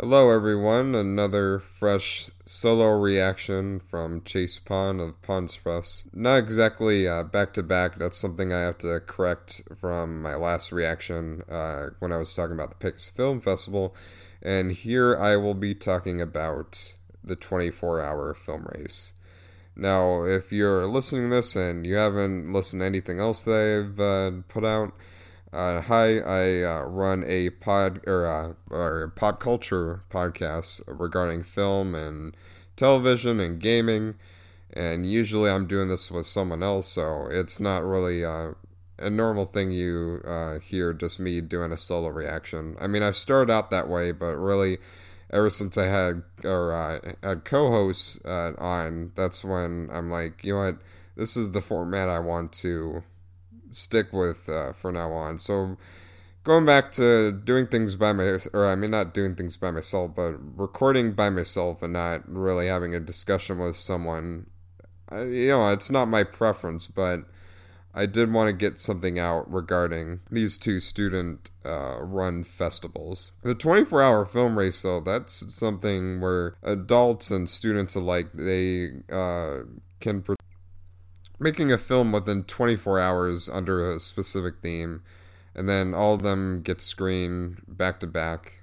Hello, everyone. Another fresh solo reaction from Chase Pond of Pond's Press. Not exactly back to back. That's something I have to correct from my last reaction uh, when I was talking about the Pegasus Film Festival. And here I will be talking about the 24 hour film race. Now, if you're listening to this and you haven't listened to anything else they've uh, put out, uh, hi, I uh, run a pod or, uh, or pop culture podcast regarding film and television and gaming, and usually I'm doing this with someone else, so it's not really uh, a normal thing you uh, hear just me doing a solo reaction. I mean, I've started out that way, but really, ever since I had or uh, had co-hosts on, that's when I'm like, you know what, this is the format I want to stick with uh, for now on. So going back to doing things by my or I mean not doing things by myself, but recording by myself and not really having a discussion with someone. You know, it's not my preference, but I did want to get something out regarding these two student uh, run festivals. The 24 hour film race, though, that's something where adults and students alike they uh, can making a film within 24 hours under a specific theme, and then all of them get screened back to back.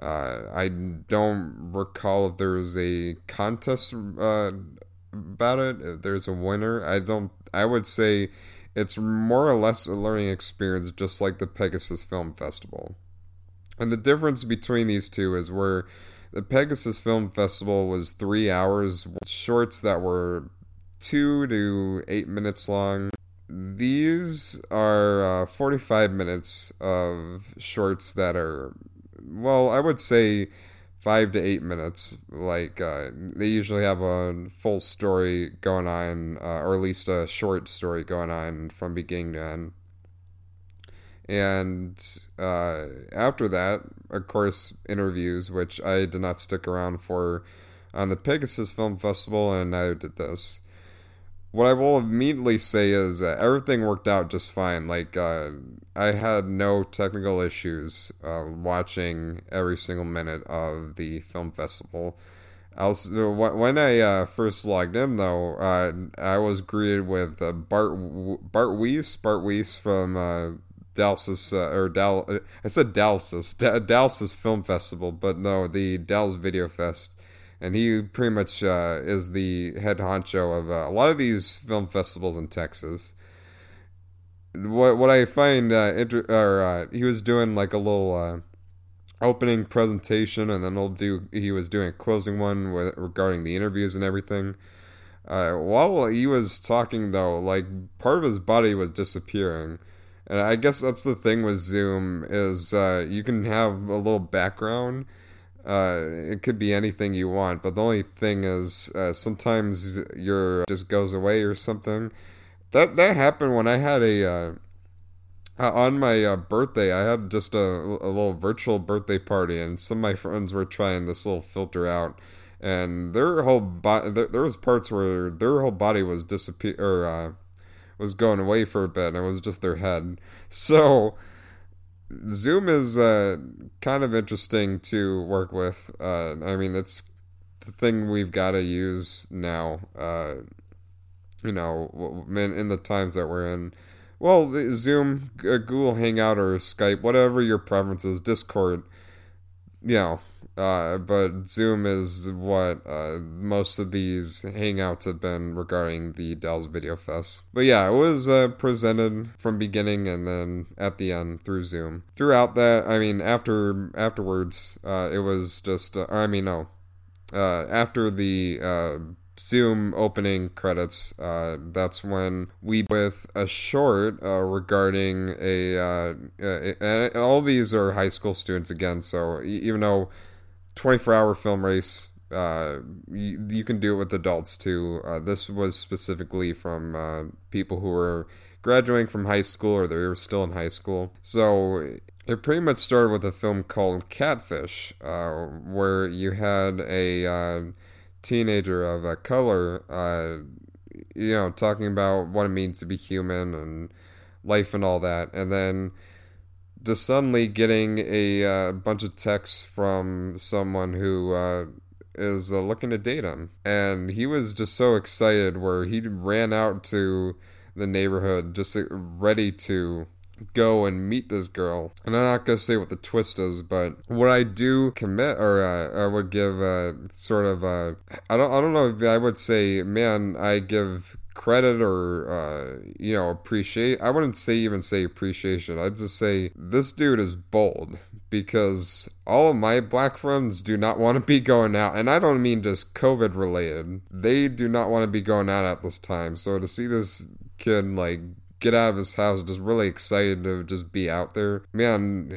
Uh, I don't recall if there was a contest uh, about it. If there's a winner. I don't. I would say it's more or less a learning experience, just like the Pegasus Film Festival. And the difference between these two is where the Pegasus Film Festival was three hours, shorts that were two to eight minutes long. These are uh, 45 minutes of shorts that are, well, I would say five to eight minutes. Like, uh, they usually have a full story going on, uh, or at least a short story going on from beginning to end. And uh, after that, of course, interviews, which I did not stick around for on the Pegasus Film Festival, and neither did this what I will immediately say is uh, everything worked out just fine. Like uh, I had no technical issues uh, watching every single minute of the film festival. When I uh, first logged in, though, uh, I was greeted with uh, Bart Bart Weiss, Bart Weiss from Dallas or Dal. I said Dallas, Dallas Film Festival, but no, the Dallas Video Fest and he pretty much uh, is the head honcho of uh, a lot of these film festivals in Texas. What what I find uh, inter- or uh, he was doing like a little uh, opening presentation, and then he'll do he was doing a closing one with regarding the interviews and everything. Uh, while he was talking, though, like part of his body was disappearing. And I guess that's the thing with Zoom is you can have a little background uh, it could be anything you want, but the only thing is uh, sometimes your just goes away or something. That that happened when I had a uh, on my uh, birthday. I had just a, a little virtual birthday party, and some of my friends were trying this little filter out, and their whole body there, there, was parts where their whole body was disappear or uh, was going away for a bit, and it was just their head. So Zoom is uh, kind of interesting to work with. Uh, I mean, it's the thing we've got to use now. Uh, you know, in, in the times that we're in. Well, Zoom, Google Hangout, or Skype, whatever your preferences, Discord. You know, uh, but Zoom is what uh, most of these hangouts have been regarding the Dallas Video Fest. But yeah, it was uh, presented from beginning and then at the end through Zoom. Throughout that, I mean, after afterwards, uh, it was just. Uh, I mean, no, uh, after the. Zoom opening credits. Uh, that's when we with a short uh, regarding a, uh, all these are high school students again. So even though 24 hour film race. Uh, you, you, can do it with adults too. Uh, this was specifically from uh, people who were graduating from high school or they were still in high school. So it pretty much started with a film called Catfish, uh, where you had a uh, teenager of a color, uh, you know, talking about what it means to be human and life and all that. And then just suddenly getting a uh, bunch of texts from someone who uh, is uh, looking to date him. And he was just so excited where he ran out to the neighborhood just ready to go and meet this girl. And I'm not gonna say what the twist is, but what I do commit or uh, I would give a sort of a I don't I don't know if I would say man I give credit or uh, you know appreciate i wouldn't say even say appreciation. I'd just say this dude is bold because all of my black friends do not want to be going out and i don't mean just covid related. They do not want to be going out at this time. So to see this kid like get out of his house, just really excited to just be out there. Man,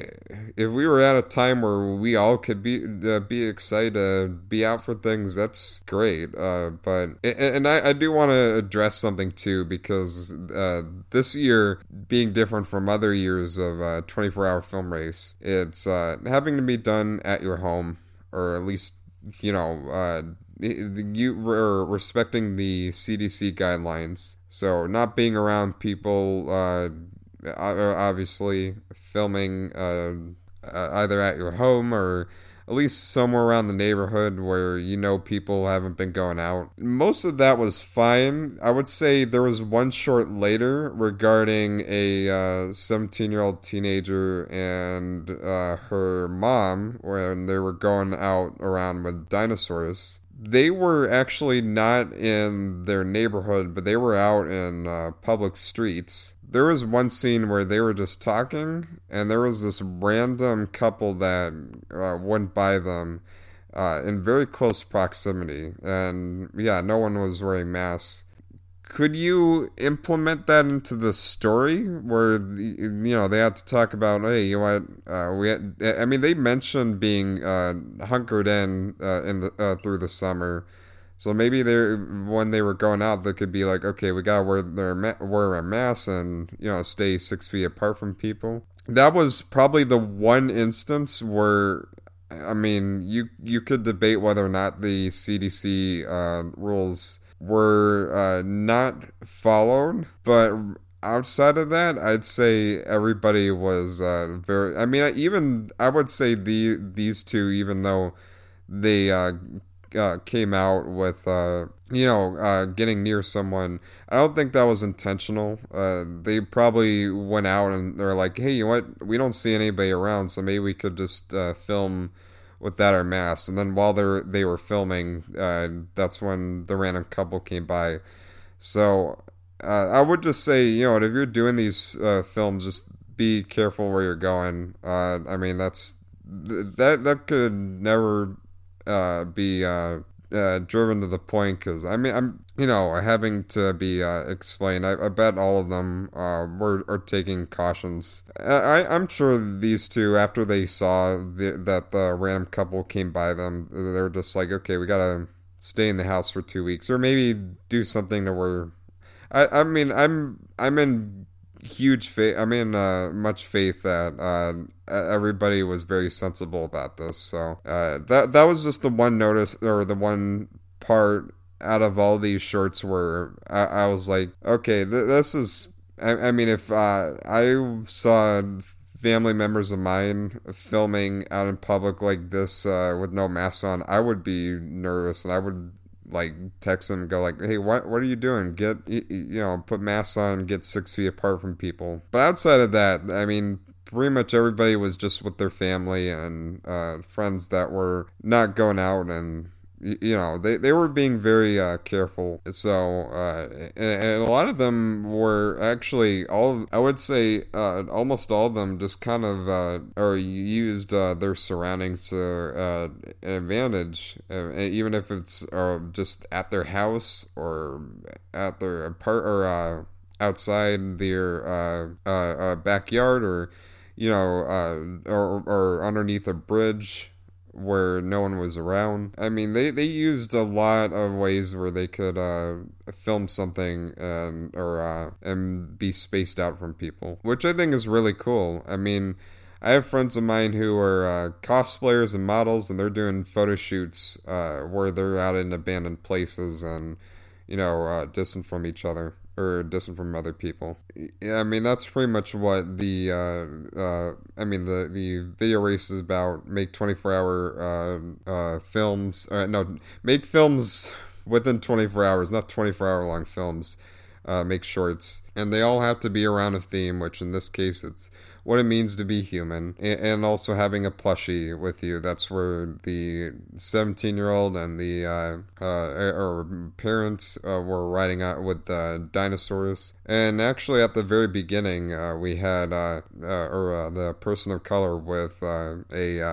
if we were at a time where we all could be uh, be excited to be out for things, that's great. Uh, but and I, I do want to address something too because uh, this year being different from other years of uh, 24 hour film race, it's uh, having to be done at your home or at least you know uh, you were respecting the CDC guidelines. So not being around people, uh, obviously filming uh, either at your home or at least somewhere around the neighborhood where you know people haven't been going out. Most of that was fine. I would say there was one short later regarding a 17 uh, year old teenager and uh, her mom when they were going out around with dinosaurs they were actually not in their neighborhood, but they were out in uh, public streets. There was one scene where they were just talking, and there was this random couple that uh, went by them uh, in very close proximity. And yeah, no one was wearing masks could you implement that into the story where you know they had to talk about hey you what uh, we had, I mean they mentioned being uh, hunkered in uh, in the uh, through the summer. So maybe they when they were going out they could be like okay we gotta wear their wear a mask and you know stay six feet apart from people. That was probably the one instance where I mean you you could debate whether or not the CDC uh, rules were uh, not followed, but outside of that, I'd say everybody was uh, very. I mean, even I would say the these two, even though they uh, uh, came out with uh, you know uh, getting near someone, I don't think that was intentional. Uh, they probably went out and they're like, "Hey, you know what? We don't see anybody around, so maybe we could just uh, film." With that or mass. And then while they're they were filming, uh, that's when the random couple came by. So uh, I would just say, you know, if you're doing these uh, films, just be careful where you're going. Uh, I mean, that's that that could never uh, be uh, driven to the point because I mean I'm you know having to be uh, explained. I, I, bet all of them uh, were are taking cautions. I I'm sure these two after they saw the, that the random couple came by them, they're just like okay, we gotta stay in the house for two weeks or maybe do something to where. I I mean I'm I'm in huge faith. I mean, uh, much faith that uh, everybody was very sensible about this. So uh, that that was just the one notice or the one part out of all these shorts where I, I was like, okay, th- this is. I, I mean, if uh, I saw family members of mine filming out in public like this uh, with no mask on, I would be nervous and I would like text them go like hey what what are you doing? Get you know put masks on get six feet apart from people. But outside of that i mean pretty much everybody was just with their family and uh, friends that were not going out and you know they, they were being very uh, careful. So uh, and, and, a lot of them were actually all i would say uh, almost all of them just kind of uh, or used uh, their surroundings to uh, advantage even if it's just at their house or at their apart or outside their backyard or you know or, or underneath a bridge where no one was around. I mean, they, they used a lot of ways where they could uh, film something and or uh, and be spaced out from people, which I think is really cool. I mean, I have friends of mine who are uh, cosplayers and models, and they're doing photo shoots uh, where they're out in abandoned places and you know uh, distant from each other or distant from other people. I mean, that's pretty much what the uh, uh, I mean the the video race is about. Make twenty four hour uh, uh, films. Uh, no, make films within twenty four hours, not twenty four hour long films. Uh, make shorts, and they all have to be around a theme, which in this case it's what it means to be human, and also having a plushie with you. That's where the 17 year old and the uh, uh, or parents uh, were riding out with the dinosaurs. And actually, at the very beginning, uh, we had uh, uh, or the person of color with a, a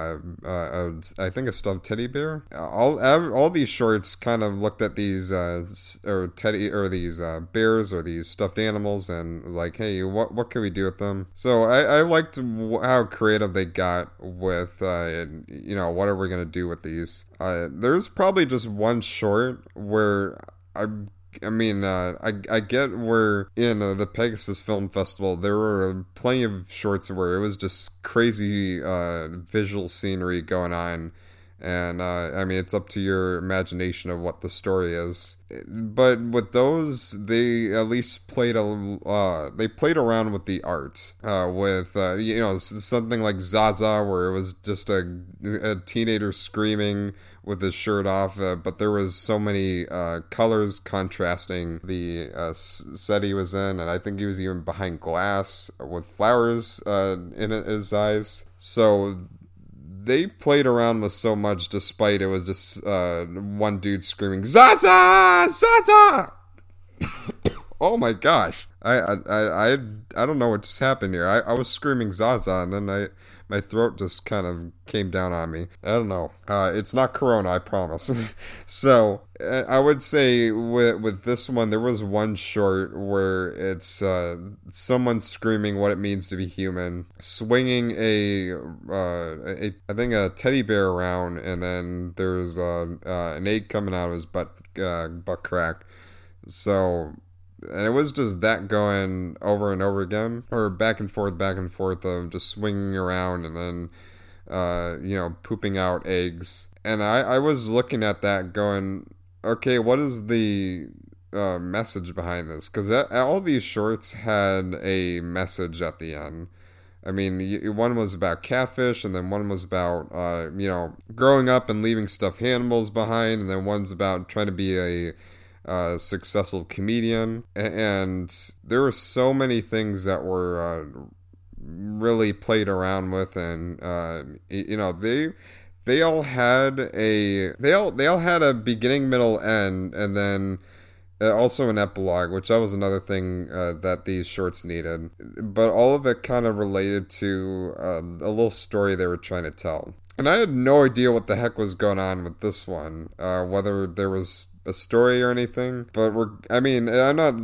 I think a stuffed teddy bear. All all these shorts kind of looked at these or teddy or these bears or these stuffed animals and like, hey, what what can we do with them? So I, I liked how creative they got with, uh, you know, what are we gonna do with these? Uh, there's probably just one short where I I mean, uh, I I get where in uh, the Pegasus Film Festival there were plenty of shorts where it was just crazy uh, visual scenery going on, and uh, I mean it's up to your imagination of what the story is. But with those, they at least played a uh, they played around with the art, uh, with uh, you know something like Zaza, where it was just a, a teenager screaming with his shirt off, uh, but there was so many uh, colors contrasting the set he was in, and I think he was even behind glass with flowers in his eyes. So they played around with so much, despite it was just uh, one dude screaming "Zaza, Zaza." oh my gosh, I, I I I don't know what just happened here. I, I was screaming Zaza, and then I my throat just kind of came down on me. I don't know. Uh, it's not Corona, I promise. so uh, I would say with with this one, there was one short where it's uh, someone screaming what it means to be human, swinging a, uh, a I think a teddy bear around, and then there's uh, uh, an egg coming out of his butt butt crack. So and it was just that going over and over again, or back and forth, back and forth of just swinging around and then, uh, you know, pooping out eggs. And I, I was looking at that going, okay, what is the uh, message behind this? Because all these shorts had a message at the end. I mean, one was about catfish, and then one was about, uh, you know, growing up and leaving stuffed animals behind, and then one's about trying to be a uh, successful comedian, and there were so many things that were uh, really played around with, and uh, you know they they all had a they all they all had a beginning, middle, end, and then. Uh, also an epilogue, which that was another thing uh, that these shorts needed. But all of it kind of related to uh, a little story they were trying to tell. And I had no idea what the heck was going on with this one, uh, whether there was a story or anything. But we're, I mean, I'm not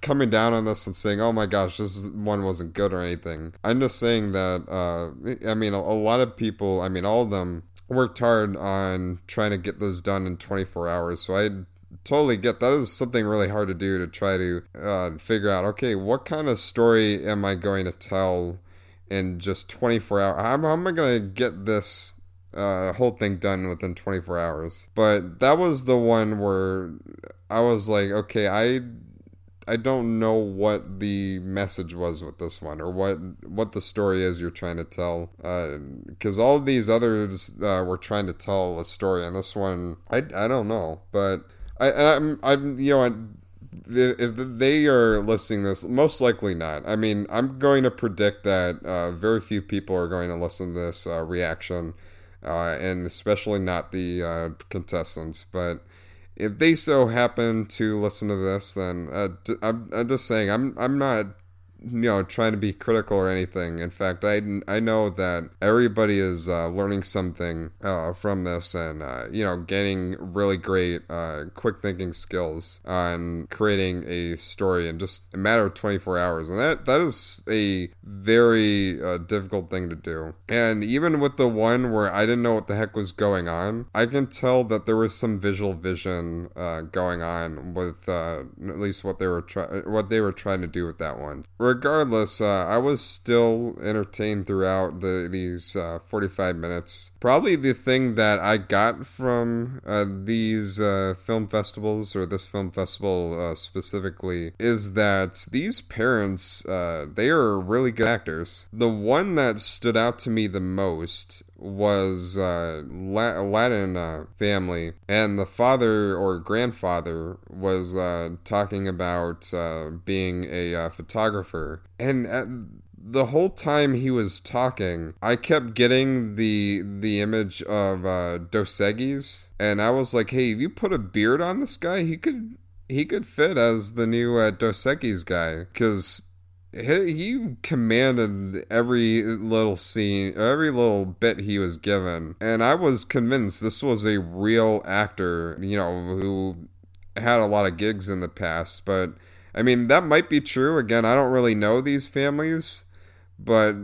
coming down on this and saying, oh my gosh, this one wasn't good or anything. I'm just saying that, uh, I mean, a, a lot of people, I mean, all of them worked hard on trying to get this done in 24 hours. So I totally get that is something really hard to do to try to uh, figure out okay what kind of story am i going to tell in just 24 hours how, how am i going to get this uh, whole thing done within 24 hours. But that was the one where I was like, okay, I I don't know what the message was with this one or what what the story is you're trying to tell. Because uh, all these others uh, were trying to tell a story, and this one I I don't know, but I I'm I'm you know. I, if they are listening this, most likely not. I mean, I'm going to predict that uh, very few people are going to listen to this uh, reaction uh, and especially not the uh, contestants. But if they so happen to listen to this, then uh, I'm, I'm just saying I'm I'm not you know trying to be critical or anything. In fact i, I know that everybody is uh, learning something uh, from this and uh, you know gaining really great uh, quick thinking skills on creating a story in just a matter of 24 hours. And that that is a very uh, difficult thing to do. And even with the one where i didn't know what the heck was going on i can tell that there was some visual vision uh, going on with at least what they were trying what they were trying to do with that one regardless, uh, I was still entertained throughout the these uh, 45 minutes. Probably the thing that I got from uh, these uh, film festivals or this film festival uh, specifically is that these parents uh, they are really good actors. The one that stood out to me the most was uh, Latin uh, family, and the father or grandfather was uh, talking about uh, being a photographer, and the whole time he was talking, I kept getting the the image of uh, Dos Equis, and I was like, "Hey, if you put a beard on this guy, he could." He could fit as the new uh, Dos Equis guy because he, commanded every little scene, every little bit he was given, and I was convinced this was a real actor, you know, who had a lot of gigs in the past. But I mean, that might be true. Again, I don't really know these families, but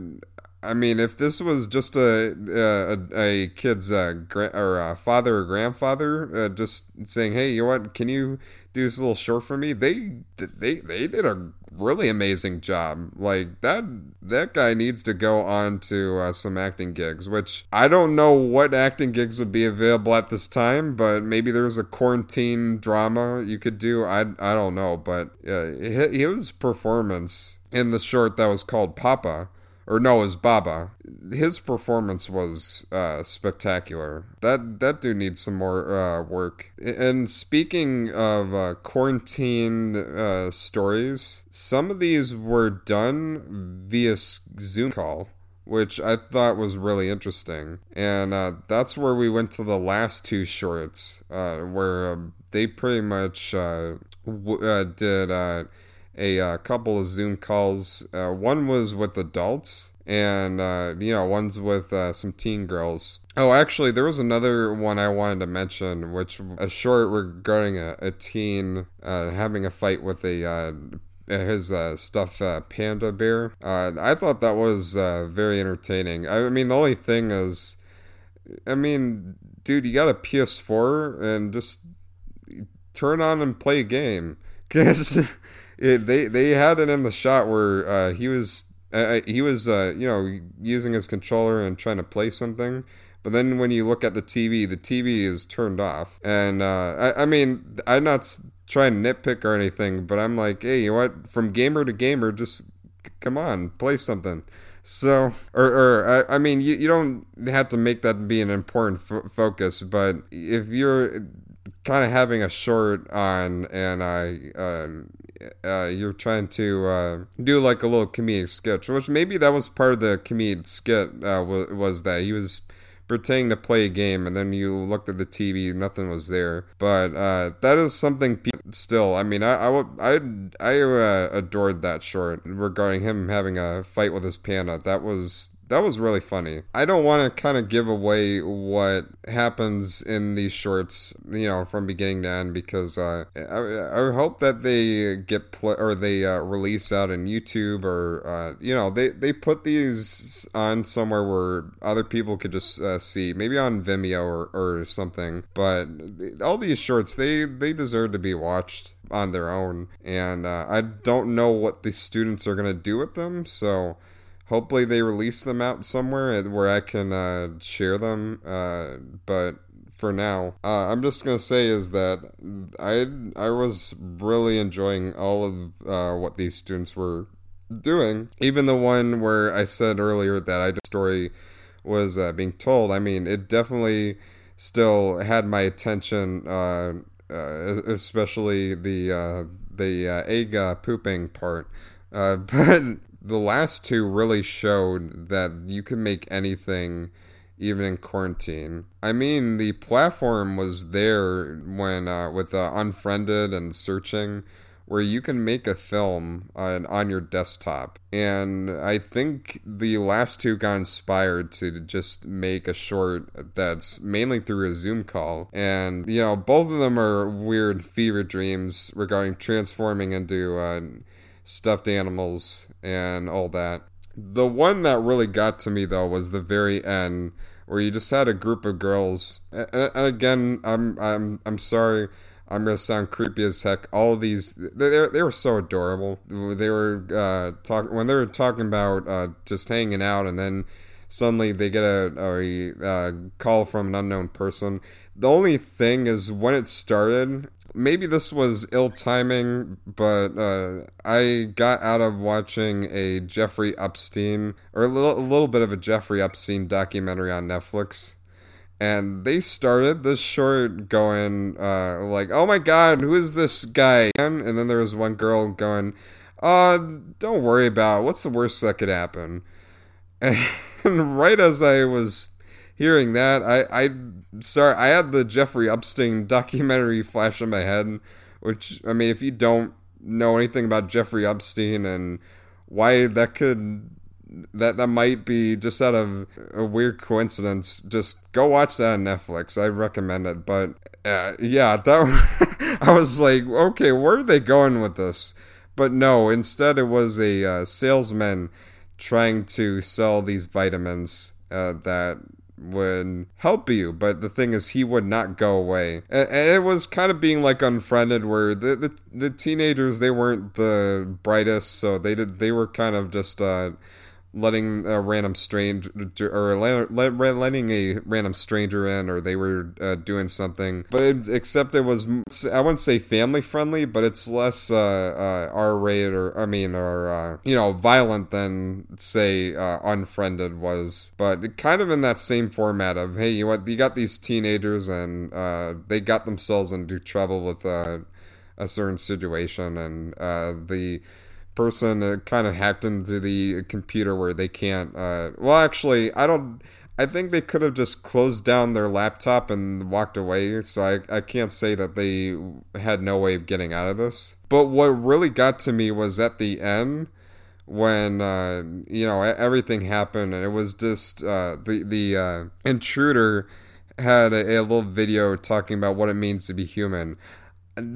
I mean, if this was just a a, a kid's uh, gra- or a father or grandfather uh, just saying, "Hey, you know what? Can you do this little short for me?" They they they did a really amazing job. Like that that guy needs to go on to uh, some acting gigs, which I don't know what acting gigs would be available at this time, but maybe there's a quarantine drama you could do. I I don't know, but uh, his performance in the short that was called Papa or no, it Baba. His performance was uh, spectacular. That that dude needs some more uh, work. And speaking of uh, quarantine uh, stories, some of these were done via Zoom call. Which I thought was really interesting. And uh, that's where we went to the last two shorts, uh, where um, they pretty much w- did a uh, couple of Zoom calls. Uh, one was with adults, and uh, you know, one's with uh, some teen girls. Oh, actually, there was another one I wanted to mention, which a short regarding a, a teen uh, having a fight with a uh, his uh, stuffed uh, panda bear. Uh, I thought that was uh, very entertaining. I mean, the only thing is, I mean, dude, you got a PS4 and just turn on and play a game because it, they they had it in the shot where uh, he was uh, uh, he was uh, you know using his controller and trying to play something. But then when you look at the TV, the TV is turned off. And uh, I, I mean, I'm not trying to nitpick or anything, but I'm like, hey, you know what? From gamer to gamer, just come on, play something. So, or, or I, I mean, you, you don't have to make that be an important f- focus, but if you're kind of having a short on and I, uh, uh, you're trying to uh, do like a little comedic sketch, which maybe that was part of the comedic skit uh, was, was that he was pretending to play a game and then you looked at the TV nothing was there. But uh, that is something still I mean I I, I, I uh, adored that short regarding him having a fight with his panda that was that was really funny. I don't want to kind of give away what happens in these shorts, you know, from beginning to end because uh, I, I hope that they get pl- or they uh, release out on YouTube or uh, you know they they put these on somewhere where other people could just uh, see, maybe on Vimeo or, or something. But all these shorts they they deserve to be watched on their own, and uh, I don't know what the students are gonna do with them, so hopefully they release them out somewhere where I can uh, share them. Uh, but for now, uh, I'm just gonna say is that I I was really enjoying all of uh, what these students were doing. Even the one where I said earlier that I story was uh, being told. I mean, it definitely still had my attention. Uh, especially the the egg pooping part, but the last two really showed that you can make anything even in quarantine. I mean, the platform was there when uh, with uh, Unfriended and searching, where you can make a film on, on your desktop. And I think the last two got inspired to just make a short that's mainly through a Zoom call. And, you know, both of them are weird fever dreams regarding transforming into. Uh, stuffed animals and all that. The one that really got to me though was the very end where you just had a group of girls and, again I'm I'm I'm sorry I'm gonna sound creepy as heck. All these they they were so adorable. They were uh, talking when they were talking about uh, just hanging out, and then suddenly they get a, a, a uh, call from an unknown person. The only thing is when it started, maybe this was ill timing, but uh, I got out of watching a Jeffrey Epstein or a little, a little bit of a Jeffrey Epstein documentary on Netflix. And they started this short going uh, like, "Oh my God, who is this guy?" And then there was one girl going, "Uh, don't worry about it. what's the worst that could happen." And right as I was hearing that, I I sorry, I had the Jeffrey Epstein documentary flash in my head, which I mean, if you don't know anything about Jeffrey Epstein and why that could that that might be just out of a weird coincidence, just go watch that on Netflix. I recommend it. But uh, yeah, that I was like, okay, where are they going with this? But no, instead it was a uh, salesman trying to sell these vitamins uh, that would help you, but the thing is, he would not go away. And, and it was kind of being like unfriended, where the, the the teenagers they weren't the brightest, so they did they were kind of just uh, letting a random stranger or letting a random stranger in or they were uh, doing something. But it, except it was i wouldn't say family friendly but it's less uh, uh, r-rated or i mean or uh, you know violent than say uh, unfriended was. But kind of in that same format of hey you what you got these teenagers and uh, they got themselves into trouble with a certain situation and the person that kind of hacked into the computer where they can't. Uh, well, actually, I don't. I think they could have just closed down their laptop and walked away. So I, I can't say that they had no way of getting out of this. But what really got to me was at the end when uh, you know everything happened and it was just uh, the the uh, intruder had a, a little video talking about what it means to be human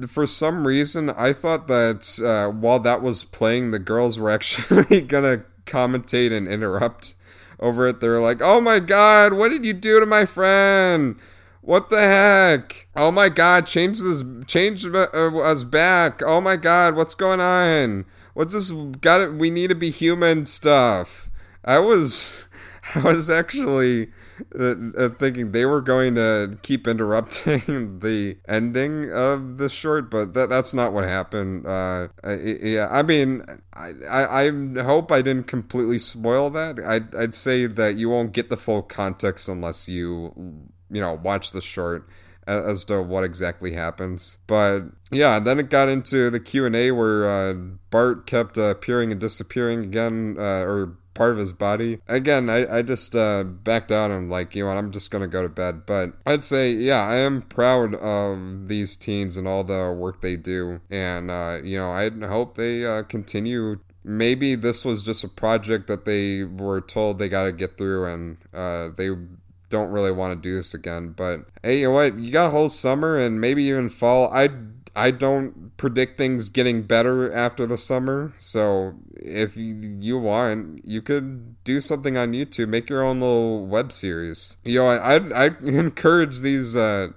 for some reason, I thought that uh, while that was playing, the girls were actually gonna commentate and interrupt over it. They were like, "Oh my god, what did you do to my friend? What the heck? Oh my god, change this, change uh, us back. Oh my god, what's going on? What's this? Got it? We need to be human stuff." I was, I was actually uh, uh, thinking they were going to keep interrupting the ending of the short, but that that's not what happened. Uh, yeah, I mean, I, I, I hope I didn't completely spoil that. I'd I'd say that you won't get the full context unless you you know watch the short as to what exactly happens. But yeah, then it got into the Q and A where uh, Bart kept uh, appearing and disappearing again, uh, or part of his body. Again, I, I just uh, backed out and like, you know I'm just gonna go to bed. But I'd say, yeah, I am proud of these teens and all the work they do. And, uh, you know, I hope they uh, continue maybe this was just a project that they were told they got to get through and uh, they don't really want to do this again. But hey, you know what? You got a whole summer and maybe even fall. I I don't predict things getting better after the summer. So if you want, you could do something on YouTube, make your own little web series. You know, I I, I encourage these uh,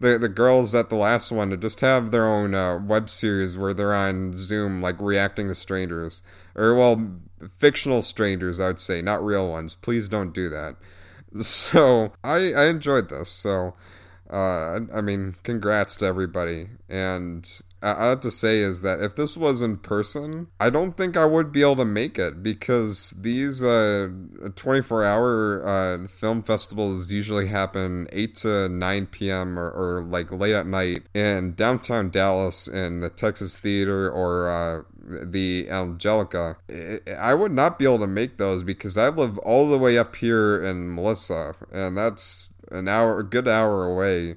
the the girls at the last one to just have their own uh, web series where they're on Zoom, like reacting to strangers, or well, fictional strangers. I'd say, not real ones. Please don't do that. So I I enjoyed this. So uh, I mean, congrats to everybody. And I have to say is that if this was in person, I don't think I would be able to make it because these uh, 24 hour uh, film festivals usually happen 8 to 9 p.m. Or, or, like late at night in downtown Dallas in the Texas Theater or uh, the Angelika. I would not be able to make those because I live all the way up here in Melissa, and that's an hour, a good hour away,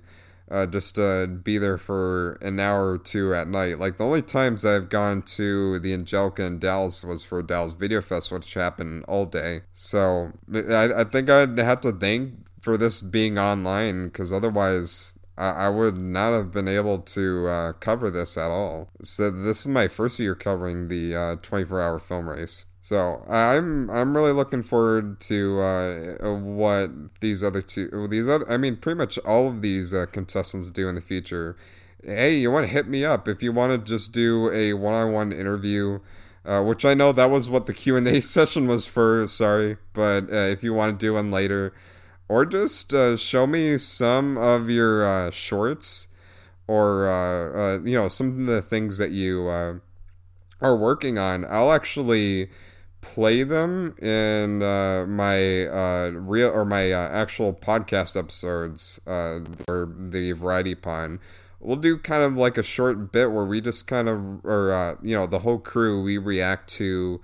uh, just to be there for an hour or two at night. Like the only times I've gone to the Angelika in Dallas was for Dallas Video Fest, which happened all day. So I, I think I'd have to thank for this being online because otherwise I, I would not have been able to uh, cover this at all. So this is my first year covering the uh, 24 hour film race. So I'm I'm really looking forward to uh, what these other two these other I mean pretty much all of these uh, contestants do in the future hey, you want to hit me up if you want to just do a one-on-one interview. Uh, which I know that was what the Q and A session was for. Sorry, but uh, if you want to do one later, or just uh, show me some of your uh, shorts, or uh, uh, you know some of the things that you are working on, I'll actually play them in uh, my uh, real or my uh, actual podcast episodes uh, or the variety pond. We'll do kind of like a short bit where we just kind of or uh, you know the whole crew we react to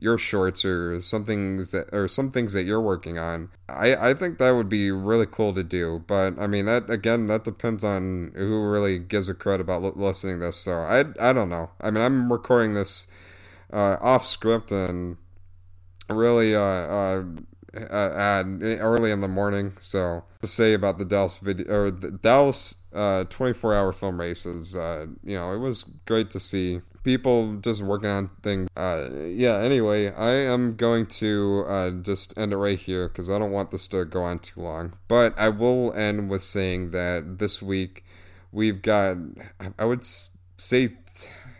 your shorts or some things that or some things that you're working on i i think that would be really cool to do but i mean that again that depends on who really gives a credit about listening to this so i i don't know i mean i'm recording this uh, off script and really uh, uh, uh, early in the morning. So to say about the Dallas video or the Dallas uh, 24 hour film races, uh, you know, it was great to see people just working on things. Uh, yeah. Anyway, I am going to uh, just end it right here because I don't want this to go on too long. But I will end with saying that this week we've got, I would say,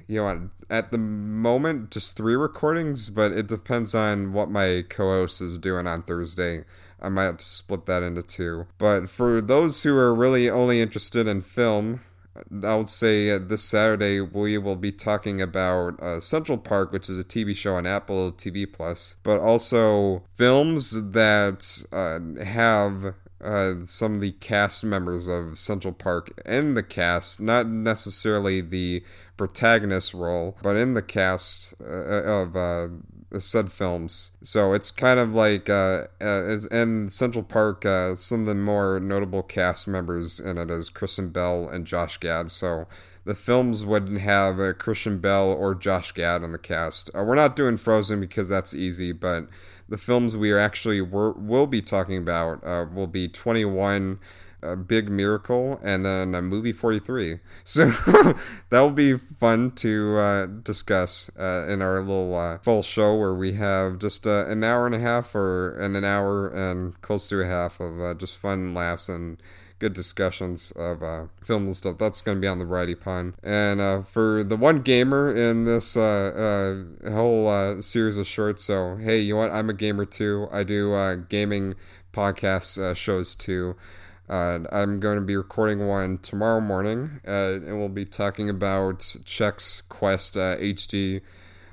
you know, at the moment just three recordings, but it depends on what my co-host is doing on Thursday. I might have to split that into two. But for those who are really only interested in film, I would say uh, this Saturday we will be talking about uh, Central Park, which is a TV show on Apple TV Plus, but also films that uh, have uh, some of the cast members of Central Park in the cast, not necessarily the protagonist role, but in the cast uh, of uh, said films. So it's kind of like uh, uh in Central Park, uh, some of the more notable cast members in it is Kristen Bell and Josh Gad. So the films wouldn't have uh, Kristen Bell or Josh Gad in the cast. Uh, we're not doing Frozen because that's easy, but the films we are actually will be talking about uh, will be 21 a big miracle and then a movie 43 so that will be fun to uh, discuss uh, in our little uh, full show where we have just uh, an hour and a half or and an hour and close to a half of uh, just fun laughs and good discussions of uh, film and stuff. That's going to be on the Variety Pond. And uh, for the one gamer in this uh, uh whole series of shorts, so hey, you know what? I'm a gamer too. I do gaming podcast shows too. I'm going to be recording one tomorrow morning, and we'll be talking about Chex Quest HD.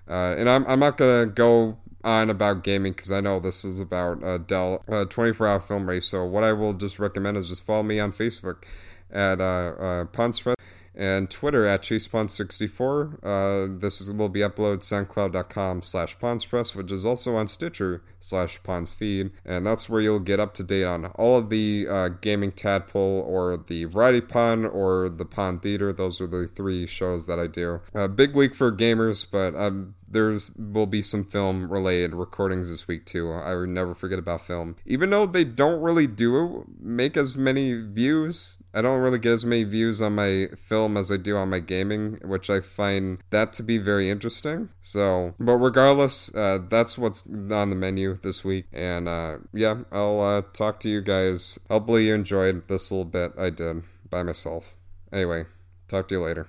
and I'm, I'm not going to go on about gaming because I know this is about a Dell uh, 24 hour film race. So what I will just recommend is just follow me on Facebook at uh, uh, and Twitter at ChasePon64. Uh, this is, will be uploaded soundcloud.com slash PonsPress, which is also on Stitcher slash Pons feed. And that's where you'll get up to date on all of the uh, Gaming Tadpole or the Variety Pond or the Pond Theater. Those are the three shows that I do. A big week for gamers, but um, there's will be some film related recordings this week too. I would never forget about film. Even though they don't really do make as many views I don't really get as many views on my film as I do on my gaming, which I find that to be very interesting. So, but regardless, uh, that's what's on the menu this week. And uh, yeah, I'll uh, talk to you guys. Hopefully, you enjoyed this little bit I did by myself. Anyway, talk to you later.